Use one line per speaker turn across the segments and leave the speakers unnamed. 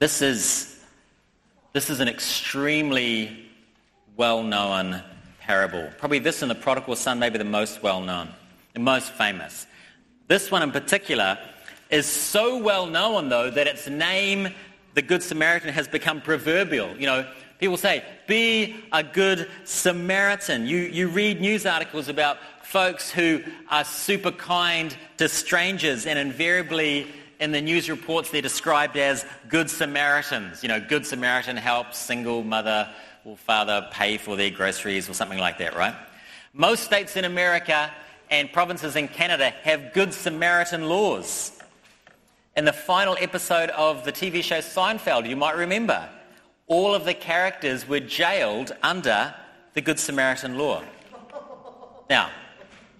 This is, this is an extremely well known parable. Probably this and the prodigal son, maybe the most well known, the most famous. This one in particular is so well known, though, that its name, the Good Samaritan, has become proverbial. You know, people say, be a good Samaritan. You, you read news articles about folks who are super kind to strangers, and invariably in the news reports they're described as good Samaritans. You know, good Samaritan helps single mother or father pay for their groceries or something like that, right? Most states in America and provinces in Canada have good Samaritan laws. In the final episode of the TV show Seinfeld, you might remember, all of the characters were jailed under the Good Samaritan law. Now,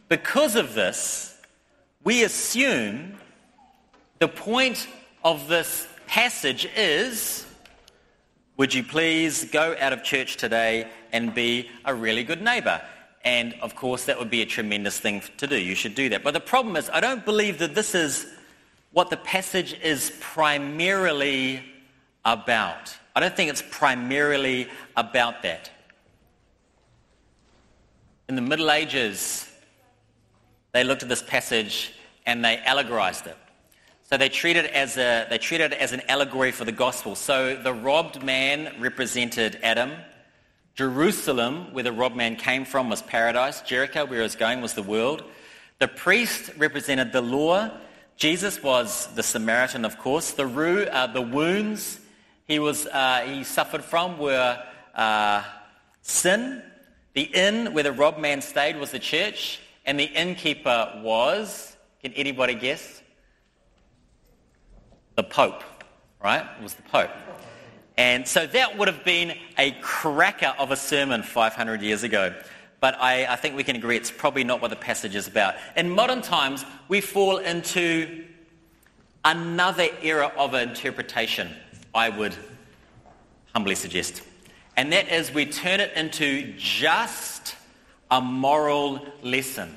because of this, we assume the point of this passage is would you please go out of church today and be a really good neighbour? And of course, that would be a tremendous thing to do. You should do that. But the problem is, I don't believe that this is what the passage is primarily about. I don't think it's primarily about that. In the Middle Ages, they looked at this passage and they allegorized it. So they treated it as a, they treated it as an allegory for the gospel. So the robbed man represented Adam. Jerusalem, where the robbed man came from, was paradise. Jericho, where he was going, was the world. The priest represented the law. Jesus was the Samaritan, of course. The, uh, the wounds he, was, uh, he suffered from were uh, sin. The inn where the robbed man stayed was the church. And the innkeeper was, can anybody guess? The Pope, right? It was the Pope. And so that would have been a cracker of a sermon 500 years ago. But I, I, think we can agree it's probably not what the passage is about. In modern times, we fall into another era of interpretation, I would humbly suggest. And that is we turn it into just a moral lesson.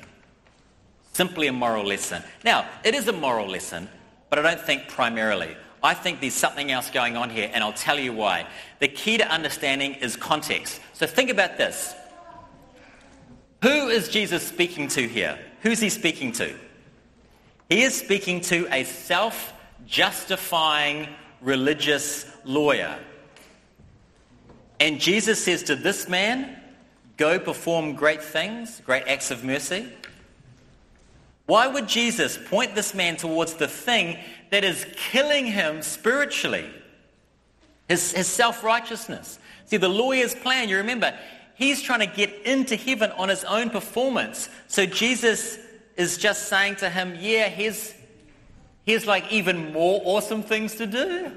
Simply a moral lesson. Now, it is a moral lesson, but I don't think primarily. I think there's something else going on here, and I'll tell you why. The key to understanding is context. So think about this. Who is Jesus speaking to here? Who's he speaking to? He is speaking to a self justifying religious lawyer. And Jesus says to this man, Go perform great things, great acts of mercy. Why would Jesus point this man towards the thing that is killing him spiritually? His, his self righteousness. See, the lawyer's plan, you remember, he's trying to get into heaven on his own performance. So Jesus is just saying to him, Yeah, here's, here's like even more awesome things to do.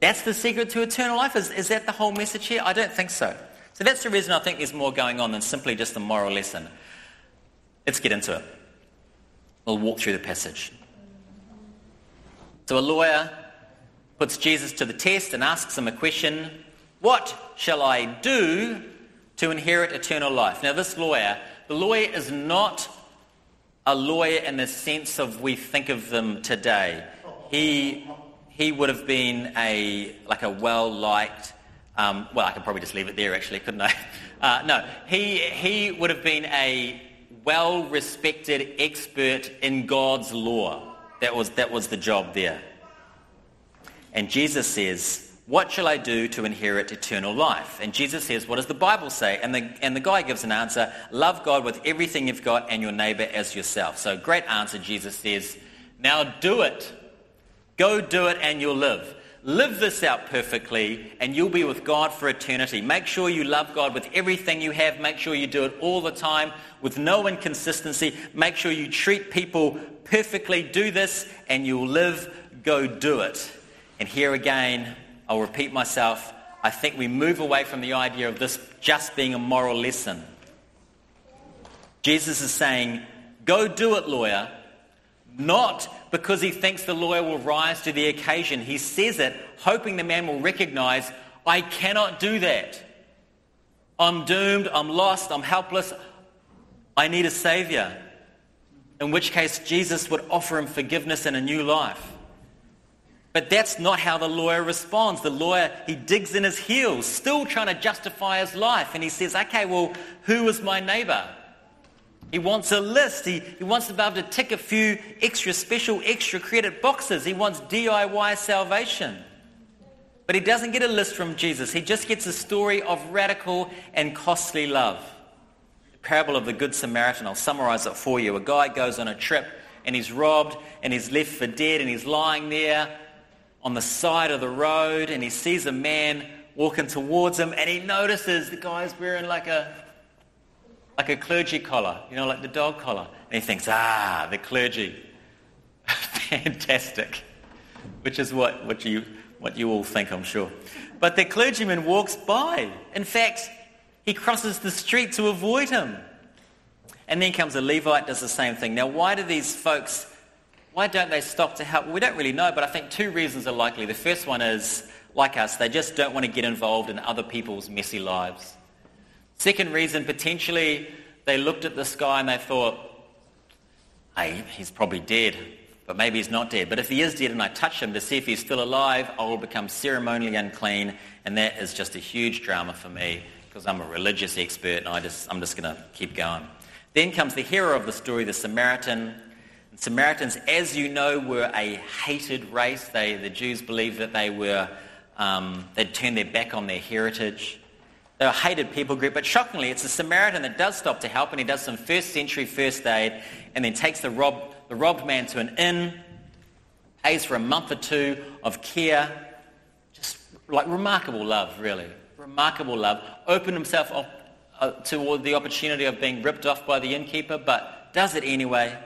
That's the secret to eternal life. Is, is that the whole message here? I don't think so. So that's the reason I think there's more going on than simply just a moral lesson. Let's get into it. We'll walk through the passage. So a lawyer puts Jesus to the test and asks him a question What shall I do to inherit eternal life? Now, this lawyer, the lawyer is not a lawyer in the sense of we think of them today. He, he would have been a, like a well liked um, well, I could probably just leave it there, actually, couldn't I? Uh, no, he, he would have been a well respected expert in God's law. That was, that was the job there. And Jesus says, What shall I do to inherit eternal life? And Jesus says, What does the Bible say? And the, and the guy gives an answer Love God with everything you've got and your neighbor as yourself. So, great answer, Jesus says. Now do it. Go do it and you'll live. Live this out perfectly, and you'll be with God for eternity. Make sure you love God with everything you have. Make sure you do it all the time with no inconsistency. Make sure you treat people perfectly. Do this, and you'll live. Go do it. And here again, I'll repeat myself. I think we move away from the idea of this just being a moral lesson. Jesus is saying, Go do it, lawyer. Not because he thinks the lawyer will rise to the occasion. He says it hoping the man will recognize, I cannot do that. I'm doomed, I'm lost, I'm helpless, I need a savior. In which case, Jesus would offer him forgiveness and a new life. But that's not how the lawyer responds. The lawyer, he digs in his heels, still trying to justify his life. And he says, okay, well, who was my neighbor? He wants a list. He, he wants to be able to tick a few extra special, extra credit boxes. He wants DIY salvation. But he doesn't get a list from Jesus. He just gets a story of radical and costly love. The parable of the Good Samaritan. I'll summarize it for you. A guy goes on a trip and he's robbed and he's left for dead and he's lying there on the side of the road and he sees a man walking towards him and he notices the guy's wearing like a like a clergy collar, you know, like the dog collar. And he thinks, ah, the clergy. Fantastic. Which is what, what, you, what you all think, I'm sure. But the clergyman walks by. In fact, he crosses the street to avoid him. And then comes a Levite, does the same thing. Now, why do these folks why don't they stop to help? Well, we don't really know, but I think two reasons are likely. The first one is, like us, they just don't want to get involved in other people's messy lives. Second reason, potentially, they looked at this guy and they thought, hey, he's probably dead, but maybe he's not dead. But if he is dead and I touch him to see if he's still alive, I will become ceremonially unclean, and that is just a huge drama for me because I'm a religious expert and I just, I'm just going to keep going. Then comes the hero of the story, the Samaritan. Samaritans, as you know, were a hated race. They, the Jews believed that they were, um, they'd turned their back on their heritage. They were a hated people group, but shockingly, it's a Samaritan that does stop to help, and he does some first century first aid, and then takes the, rob, the robbed man to an inn, pays for a month or two of care. Just like remarkable love, really. Remarkable love. Opened himself up uh, toward the opportunity of being ripped off by the innkeeper, but does it anyway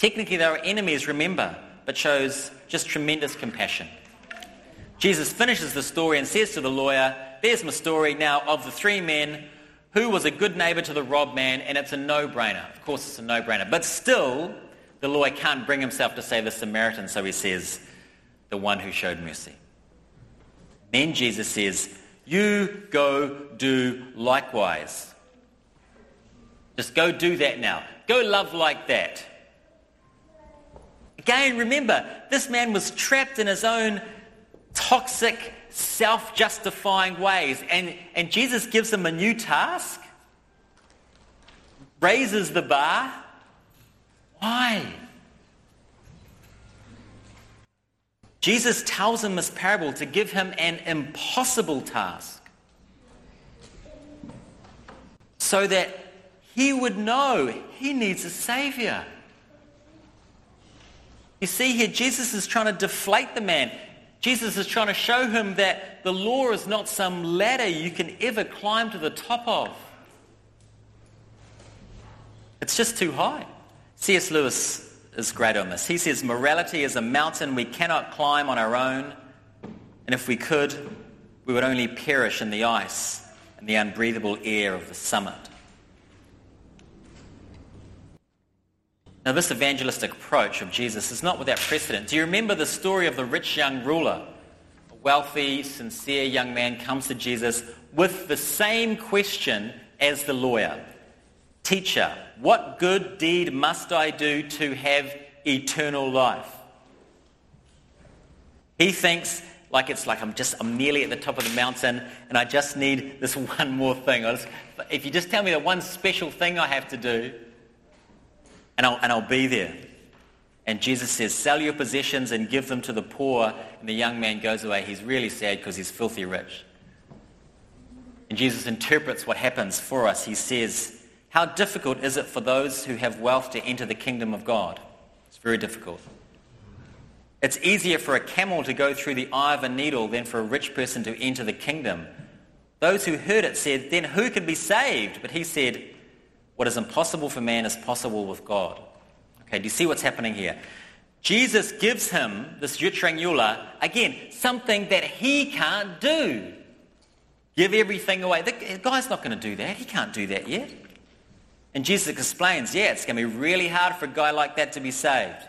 Technically, they were enemies, remember, but shows just tremendous compassion. Jesus finishes the story and says to the lawyer, There's my story now of the three men who was a good neighbor to the robbed man, and it's a no brainer. Of course, it's a no brainer. But still, the lawyer can't bring himself to say the Samaritan, so he says, The one who showed mercy. Then Jesus says, You go do likewise. Just go do that now. Go love like that. Again, remember, this man was trapped in his own toxic, self justifying ways. And, and Jesus gives him a new task, raises the bar. Why? Jesus tells him this parable to give him an impossible task so that he would know he needs a Savior. You see here, Jesus is trying to deflate the man. Jesus is trying to show him that the law is not some ladder you can ever climb to the top of. It's just too high. C.S. Lewis is great on this. He says, Morality is a mountain we cannot climb on our own, and if we could, we would only perish in the ice and the unbreathable air of the summit. Now, this evangelistic approach of Jesus is not without precedent. Do you remember the story of the rich young ruler? A wealthy, sincere young man comes to Jesus with the same question as the lawyer Teacher, what good deed must I do to have eternal life? He thinks like it's like I'm just I'm nearly at the top of the mountain and I just need this one more thing. Just, if you just tell me the one special thing I have to do, and I'll, and I'll be there. And Jesus says, Sell your possessions and give them to the poor. And the young man goes away. He's really sad because he's filthy rich. And Jesus interprets what happens for us. He says, How difficult is it for those who have wealth to enter the kingdom of God? It's very difficult. It's easier for a camel to go through the eye of a needle than for a rich person to enter the kingdom. Those who heard it said, Then who can be saved? But he said, what is impossible for man is possible with God. Okay, do you see what's happening here? Jesus gives him, this Yutrangula, again, something that he can't do. Give everything away. The guy's not going to do that. He can't do that yet. And Jesus explains, yeah, it's going to be really hard for a guy like that to be saved.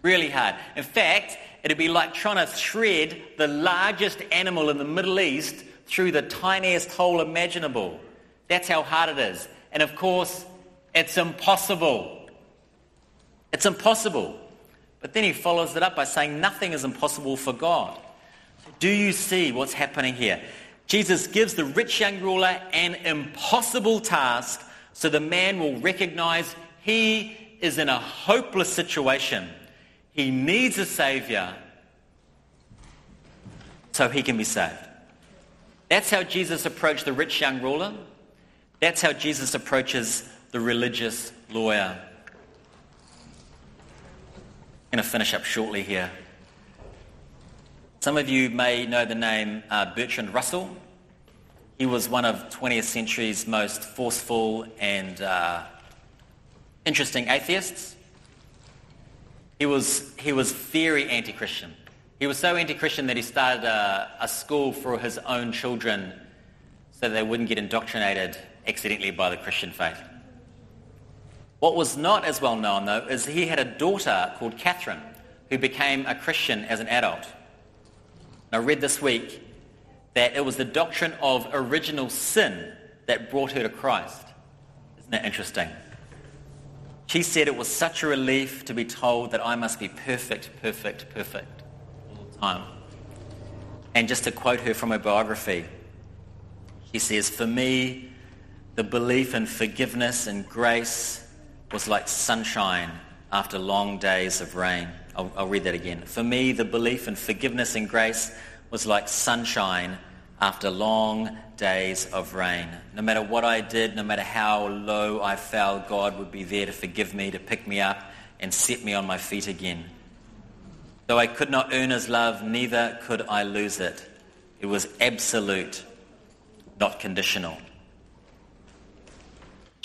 Really hard. In fact, it'd be like trying to thread the largest animal in the Middle East through the tiniest hole imaginable. That's how hard it is. And of course, it's impossible. It's impossible. But then he follows it up by saying, Nothing is impossible for God. Do you see what's happening here? Jesus gives the rich young ruler an impossible task so the man will recognize he is in a hopeless situation. He needs a savior so he can be saved. That's how Jesus approached the rich young ruler. That's how Jesus approaches the religious lawyer. I'm going to finish up shortly here. Some of you may know the name uh, Bertrand Russell. He was one of 20th century's most forceful and uh, interesting atheists. He was, he was very anti-Christian. He was so anti-Christian that he started a, a school for his own children so they wouldn't get indoctrinated accidentally by the Christian faith. What was not as well known, though, is he had a daughter called Catherine who became a Christian as an adult. I read this week that it was the doctrine of original sin that brought her to Christ. Isn't that interesting? She said it was such a relief to be told that I must be perfect, perfect, perfect all the time. And just to quote her from her biography, she says, For me, the belief in forgiveness and grace was like sunshine after long days of rain. I'll, I'll, read that again. For me, the belief in forgiveness and grace was like sunshine after long days of rain. No matter what I did, no matter how low I fell, God would be there to forgive me, to pick me up, and set me on my feet again. Though I could not earn his love, neither could I lose it. It was absolute, not conditional.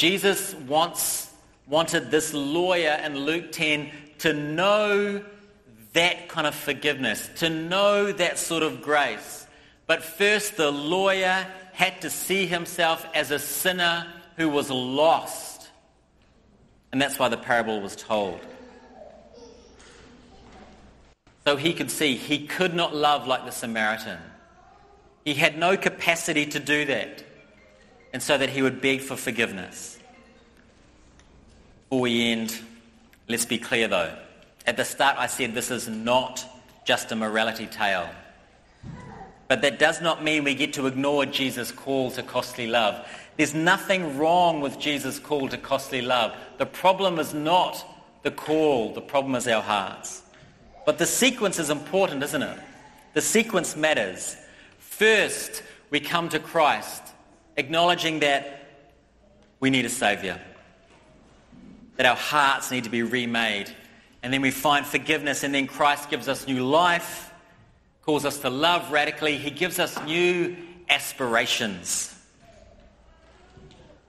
Jesus wants, wanted this lawyer in Luke 10 to know that kind of forgiveness, to know that sort of grace. But first, the lawyer had to see himself as a sinner who was lost. And that's why the parable was told. So he could see he could not love like the Samaritan. He had no capacity to do that. And so that he would beg for forgiveness. Before we end, let's be clear though. At the start, I said this is not just a morality tale. But that does not mean we get to ignore Jesus' call to costly love. There's nothing wrong with Jesus' call to costly love. The problem is not the call, the problem is our hearts. But the sequence is important, isn't it? The sequence matters. First, we come to Christ, acknowledging that we need a Saviour, that our hearts need to be remade. And then we find forgiveness, and then Christ gives us new life calls us to love radically. He gives us new aspirations.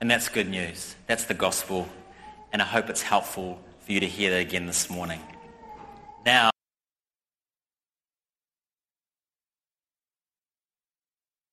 And that's good news. That's the gospel. And I hope it's helpful for you to hear that again this morning. Now,